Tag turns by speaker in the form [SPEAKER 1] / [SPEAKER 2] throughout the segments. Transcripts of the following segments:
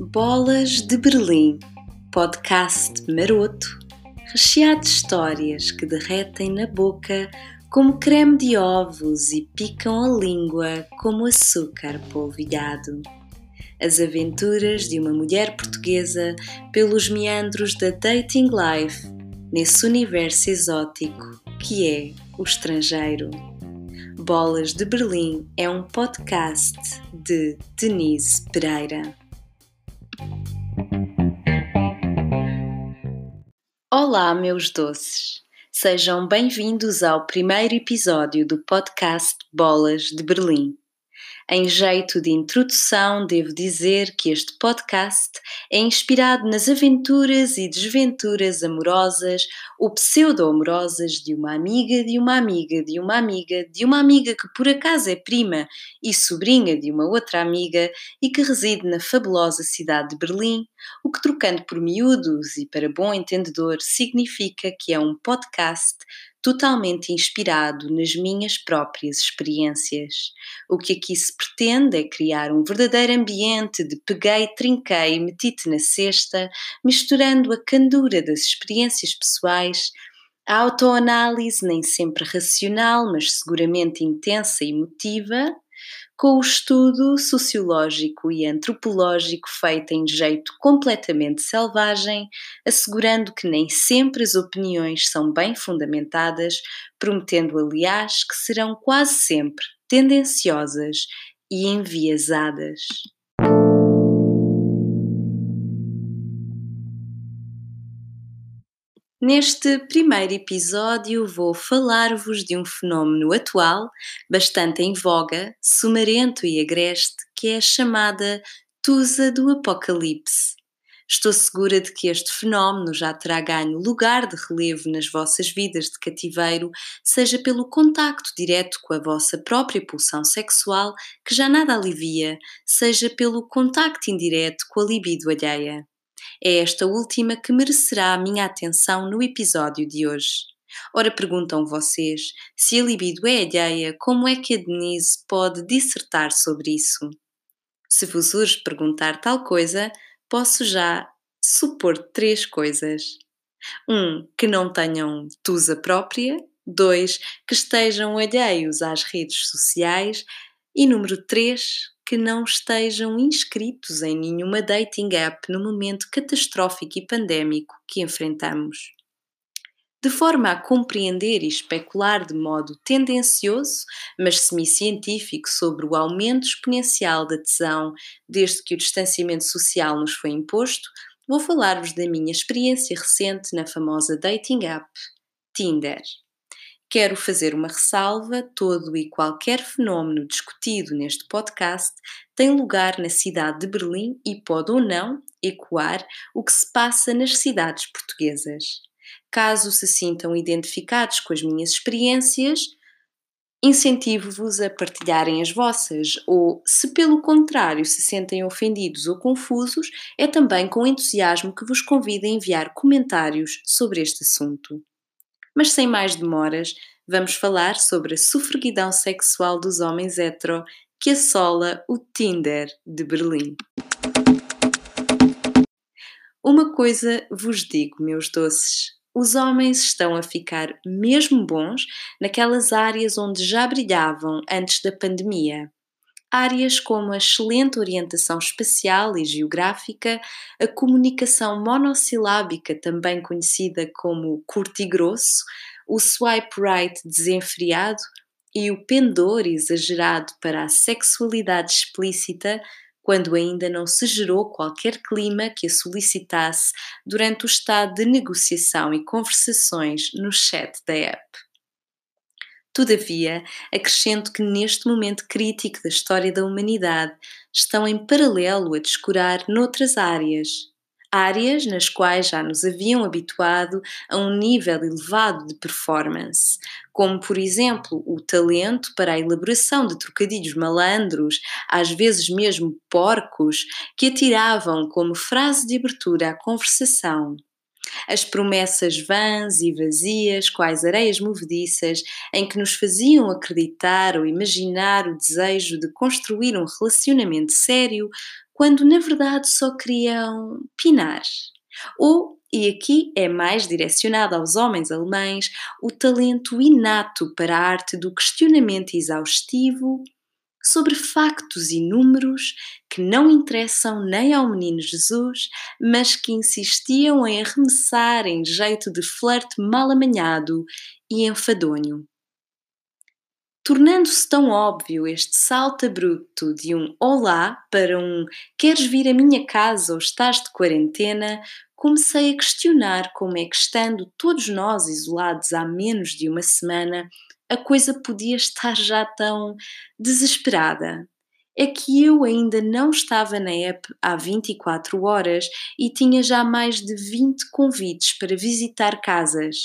[SPEAKER 1] Bolas de Berlim, podcast maroto, recheado de histórias que derretem na boca como creme de ovos e picam a língua como açúcar polvilhado. As aventuras de uma mulher portuguesa pelos meandros da dating life nesse universo exótico que é o estrangeiro. Bolas de Berlim é um podcast de Denise Pereira. Olá, meus doces! Sejam bem-vindos ao primeiro episódio do podcast Bolas de Berlim. Em jeito de introdução, devo dizer que este podcast é inspirado nas aventuras e desventuras amorosas ou pseudo-amorosas de uma amiga de uma amiga de uma amiga de uma amiga que por acaso é prima e sobrinha de uma outra amiga e que reside na fabulosa cidade de Berlim, o que trocando por miúdos e para bom entendedor significa que é um podcast totalmente inspirado nas minhas próprias experiências. O que aqui se pretende é criar um verdadeiro ambiente de peguei, trinquei, meti-te na cesta, misturando a candura das experiências pessoais, a autoanálise nem sempre racional, mas seguramente intensa e emotiva, com o estudo sociológico e antropológico feito em jeito completamente selvagem, assegurando que nem sempre as opiniões são bem fundamentadas, prometendo, aliás, que serão quase sempre tendenciosas e enviesadas. Neste primeiro episódio, vou falar-vos de um fenómeno atual, bastante em voga, sumarento e agreste, que é a chamada Tusa do Apocalipse. Estou segura de que este fenómeno já terá ganho lugar de relevo nas vossas vidas de cativeiro, seja pelo contacto direto com a vossa própria pulsão sexual, que já nada alivia, seja pelo contacto indireto com a libido alheia. É esta última que merecerá a minha atenção no episódio de hoje. Ora, perguntam vocês, se a libido é alheia, como é que a Denise pode dissertar sobre isso? Se vos urge perguntar tal coisa, posso já supor três coisas. Um, que não tenham tusa própria. Dois, que estejam alheios às redes sociais. E número três, que não estejam inscritos em nenhuma dating app no momento catastrófico e pandémico que enfrentamos. De forma a compreender e especular de modo tendencioso, mas semi-científico, sobre o aumento exponencial da tesão desde que o distanciamento social nos foi imposto, vou falar-vos da minha experiência recente na famosa dating app Tinder. Quero fazer uma ressalva: todo e qualquer fenómeno discutido neste podcast tem lugar na cidade de Berlim e pode ou não ecoar o que se passa nas cidades portuguesas. Caso se sintam identificados com as minhas experiências, incentivo-vos a partilharem as vossas, ou, se pelo contrário se sentem ofendidos ou confusos, é também com entusiasmo que vos convido a enviar comentários sobre este assunto. Mas sem mais demoras, vamos falar sobre a sufraguidão sexual dos homens hetero que assola o Tinder de Berlim. Uma coisa vos digo, meus doces, os homens estão a ficar mesmo bons naquelas áreas onde já brilhavam antes da pandemia áreas como a excelente orientação espacial e geográfica, a comunicação monossilábica, também conhecida como curto e grosso, o swipe right desenfreado e o pendor exagerado para a sexualidade explícita, quando ainda não se gerou qualquer clima que a solicitasse durante o estado de negociação e conversações no chat da app. Todavia, acrescento que neste momento crítico da história da humanidade estão em paralelo a descurar noutras áreas. Áreas nas quais já nos haviam habituado a um nível elevado de performance, como por exemplo o talento para a elaboração de trocadilhos malandros, às vezes mesmo porcos, que atiravam como frase de abertura à conversação As promessas vãs e vazias, quais areias movediças, em que nos faziam acreditar ou imaginar o desejo de construir um relacionamento sério, quando na verdade só queriam pinar. Ou, e aqui é mais direcionado aos homens alemães, o talento inato para a arte do questionamento exaustivo sobre factos e números que não interessam nem ao menino Jesus, mas que insistiam em arremessar em jeito de flerte mal amanhado e enfadonho. Tornando-se tão óbvio este salto abrupto de um olá para um queres vir à minha casa ou estás de quarentena, comecei a questionar como é que, estando todos nós isolados há menos de uma semana, a coisa podia estar já tão desesperada. É que eu ainda não estava na app há 24 horas e tinha já mais de 20 convites para visitar casas.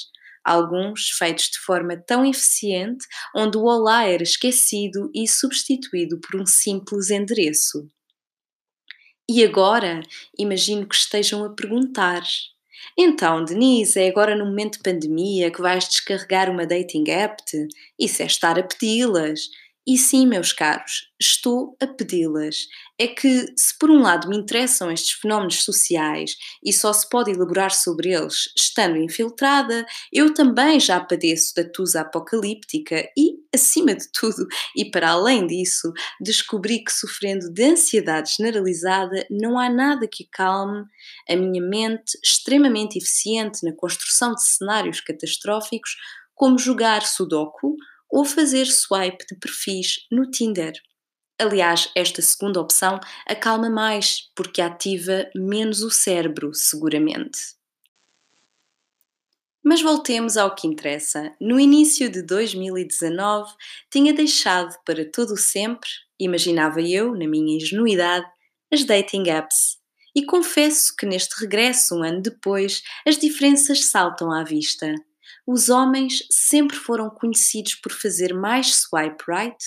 [SPEAKER 1] Alguns feitos de forma tão eficiente, onde o olá era esquecido e substituído por um simples endereço. E agora, imagino que estejam a perguntar: então, Denise, é agora no momento de pandemia que vais descarregar uma dating app? Isso é estar a pedi-las. E sim, meus caros, estou a pedi-las. É que, se por um lado me interessam estes fenómenos sociais e só se pode elaborar sobre eles estando infiltrada, eu também já padeço da tusa apocalíptica e, acima de tudo, e para além disso, descobri que sofrendo de ansiedade generalizada não há nada que calme a minha mente extremamente eficiente na construção de cenários catastróficos como jogar Sudoku ou fazer swipe de perfis no Tinder. Aliás, esta segunda opção acalma mais, porque ativa menos o cérebro, seguramente. Mas voltemos ao que interessa. No início de 2019, tinha deixado para todo o sempre, imaginava eu, na minha ingenuidade, as dating apps. E confesso que neste regresso, um ano depois, as diferenças saltam à vista os homens sempre foram conhecidos por fazer mais swipe right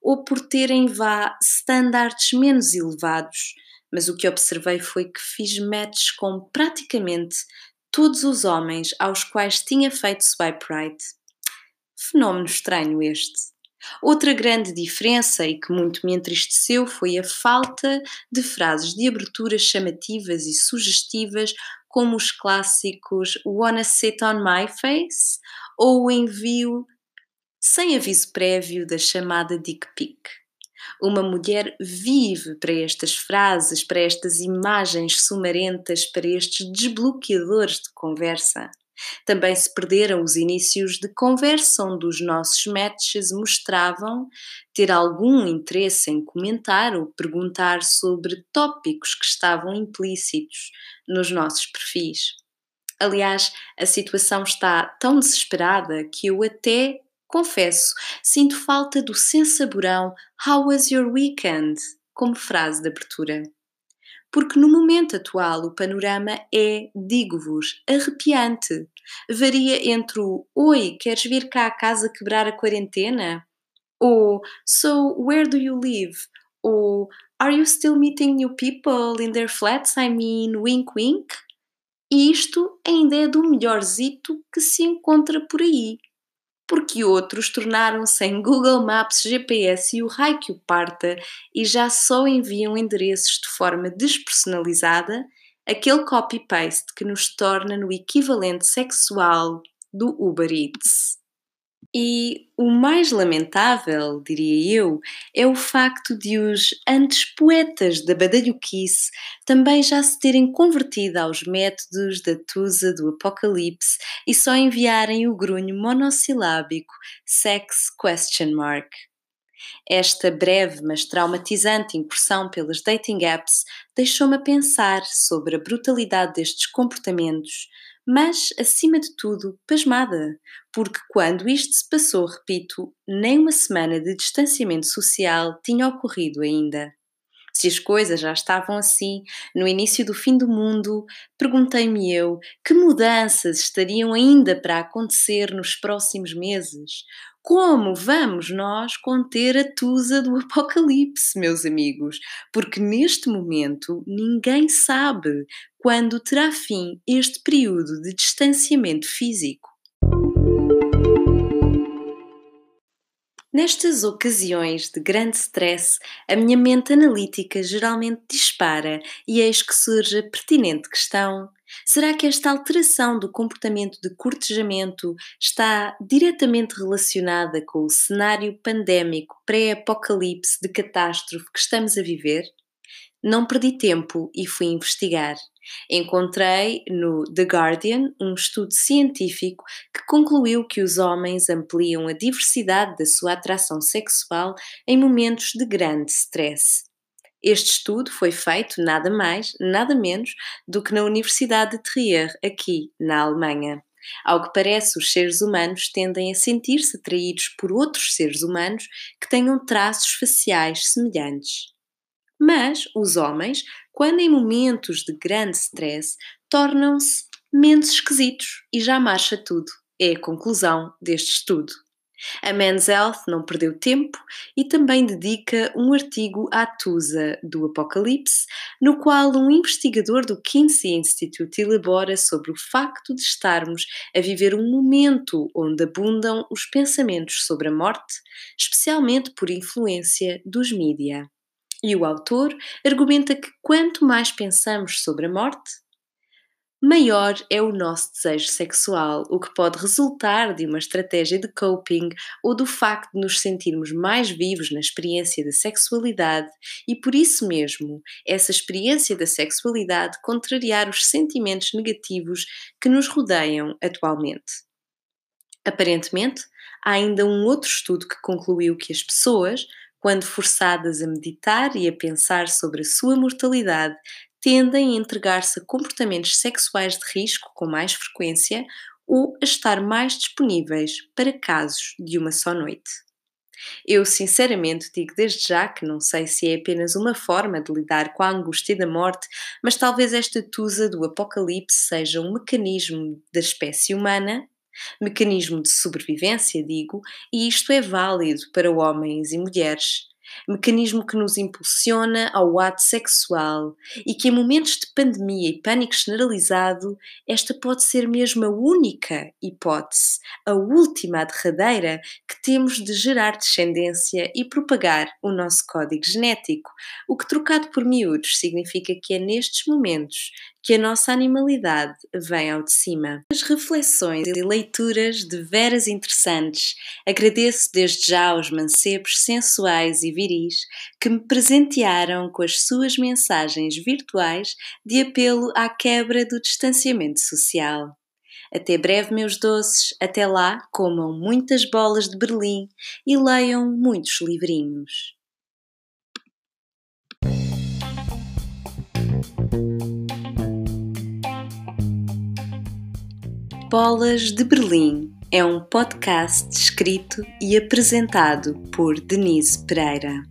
[SPEAKER 1] ou por terem, vá, standards menos elevados, mas o que observei foi que fiz matches com praticamente todos os homens aos quais tinha feito swipe right. Fenómeno estranho este. Outra grande diferença e que muito me entristeceu foi a falta de frases de abertura chamativas e sugestivas como os clássicos Wanna Sit on My Face ou o envio sem aviso prévio da chamada dick pic. Uma mulher vive para estas frases, para estas imagens sumarentas, para estes desbloqueadores de conversa. Também se perderam os inícios de conversa onde os nossos matches mostravam ter algum interesse em comentar ou perguntar sobre tópicos que estavam implícitos nos nossos perfis. Aliás, a situação está tão desesperada que eu até, confesso, sinto falta do sensaborão How was your weekend? como frase de abertura porque no momento atual o panorama é, digo-vos, arrepiante. Varia entre o Oi, queres vir cá à casa quebrar a quarentena? Ou So, where do you live? Ou Are you still meeting new people in their flats? I mean, wink wink? E isto ainda é do melhorzito que se encontra por aí porque outros tornaram-se em Google Maps, GPS e o raio que o parta e já só enviam endereços de forma despersonalizada, aquele copy-paste que nos torna no equivalente sexual do Uber Eats. E o mais lamentável, diria eu, é o facto de os antes poetas da badalhoquice também já se terem convertido aos métodos da tusa do apocalipse e só enviarem o grunho monossilábico sex question mark. Esta breve mas traumatizante incursão pelas dating apps deixou-me a pensar sobre a brutalidade destes comportamentos, mas, acima de tudo, pasmada, porque quando isto se passou, repito, nem uma semana de distanciamento social tinha ocorrido ainda. Se as coisas já estavam assim no início do fim do mundo, perguntei-me eu que mudanças estariam ainda para acontecer nos próximos meses. Como vamos nós conter a tusa do apocalipse, meus amigos? Porque neste momento ninguém sabe quando terá fim este período de distanciamento físico. Nestas ocasiões de grande stress, a minha mente analítica geralmente dispara e eis que surge a pertinente questão: será que esta alteração do comportamento de cortejamento está diretamente relacionada com o cenário pandémico pré-apocalipse de catástrofe que estamos a viver? Não perdi tempo e fui investigar. Encontrei no The Guardian um estudo científico que concluiu que os homens ampliam a diversidade da sua atração sexual em momentos de grande stress. Este estudo foi feito nada mais, nada menos do que na Universidade de Trier, aqui na Alemanha. Ao que parece, os seres humanos tendem a sentir-se atraídos por outros seres humanos que tenham traços faciais semelhantes. Mas os homens, quando em momentos de grande stress, tornam-se menos esquisitos e já marcha tudo. É a conclusão deste estudo. A Men's Health não perdeu tempo e também dedica um artigo à Tusa do Apocalipse, no qual um investigador do Kinsey Institute elabora sobre o facto de estarmos a viver um momento onde abundam os pensamentos sobre a morte, especialmente por influência dos mídia. E o autor argumenta que quanto mais pensamos sobre a morte, maior é o nosso desejo sexual, o que pode resultar de uma estratégia de coping ou do facto de nos sentirmos mais vivos na experiência da sexualidade e por isso mesmo essa experiência da sexualidade contrariar os sentimentos negativos que nos rodeiam atualmente. Aparentemente, há ainda um outro estudo que concluiu que as pessoas, quando forçadas a meditar e a pensar sobre a sua mortalidade, tendem a entregar-se a comportamentos sexuais de risco com mais frequência ou a estar mais disponíveis para casos de uma só noite. Eu sinceramente digo desde já que não sei se é apenas uma forma de lidar com a angústia da morte, mas talvez esta tusa do apocalipse seja um mecanismo da espécie humana mecanismo de sobrevivência, digo, e isto é válido para homens e mulheres. Mecanismo que nos impulsiona ao ato sexual e que, em momentos de pandemia e pânico generalizado, esta pode ser mesmo a única hipótese, a última, a derradeira, que temos de gerar descendência e propagar o nosso código genético, o que, trocado por miúdos, significa que é nestes momentos que a nossa animalidade vem ao de cima. As reflexões e leituras de veras interessantes. Agradeço desde já aos mancebos sensuais e viris que me presentearam com as suas mensagens virtuais de apelo à quebra do distanciamento social. Até breve, meus doces. Até lá, comam muitas bolas de Berlim e leiam muitos livrinhos. Bolas de Berlim é um podcast escrito e apresentado por Denise Pereira.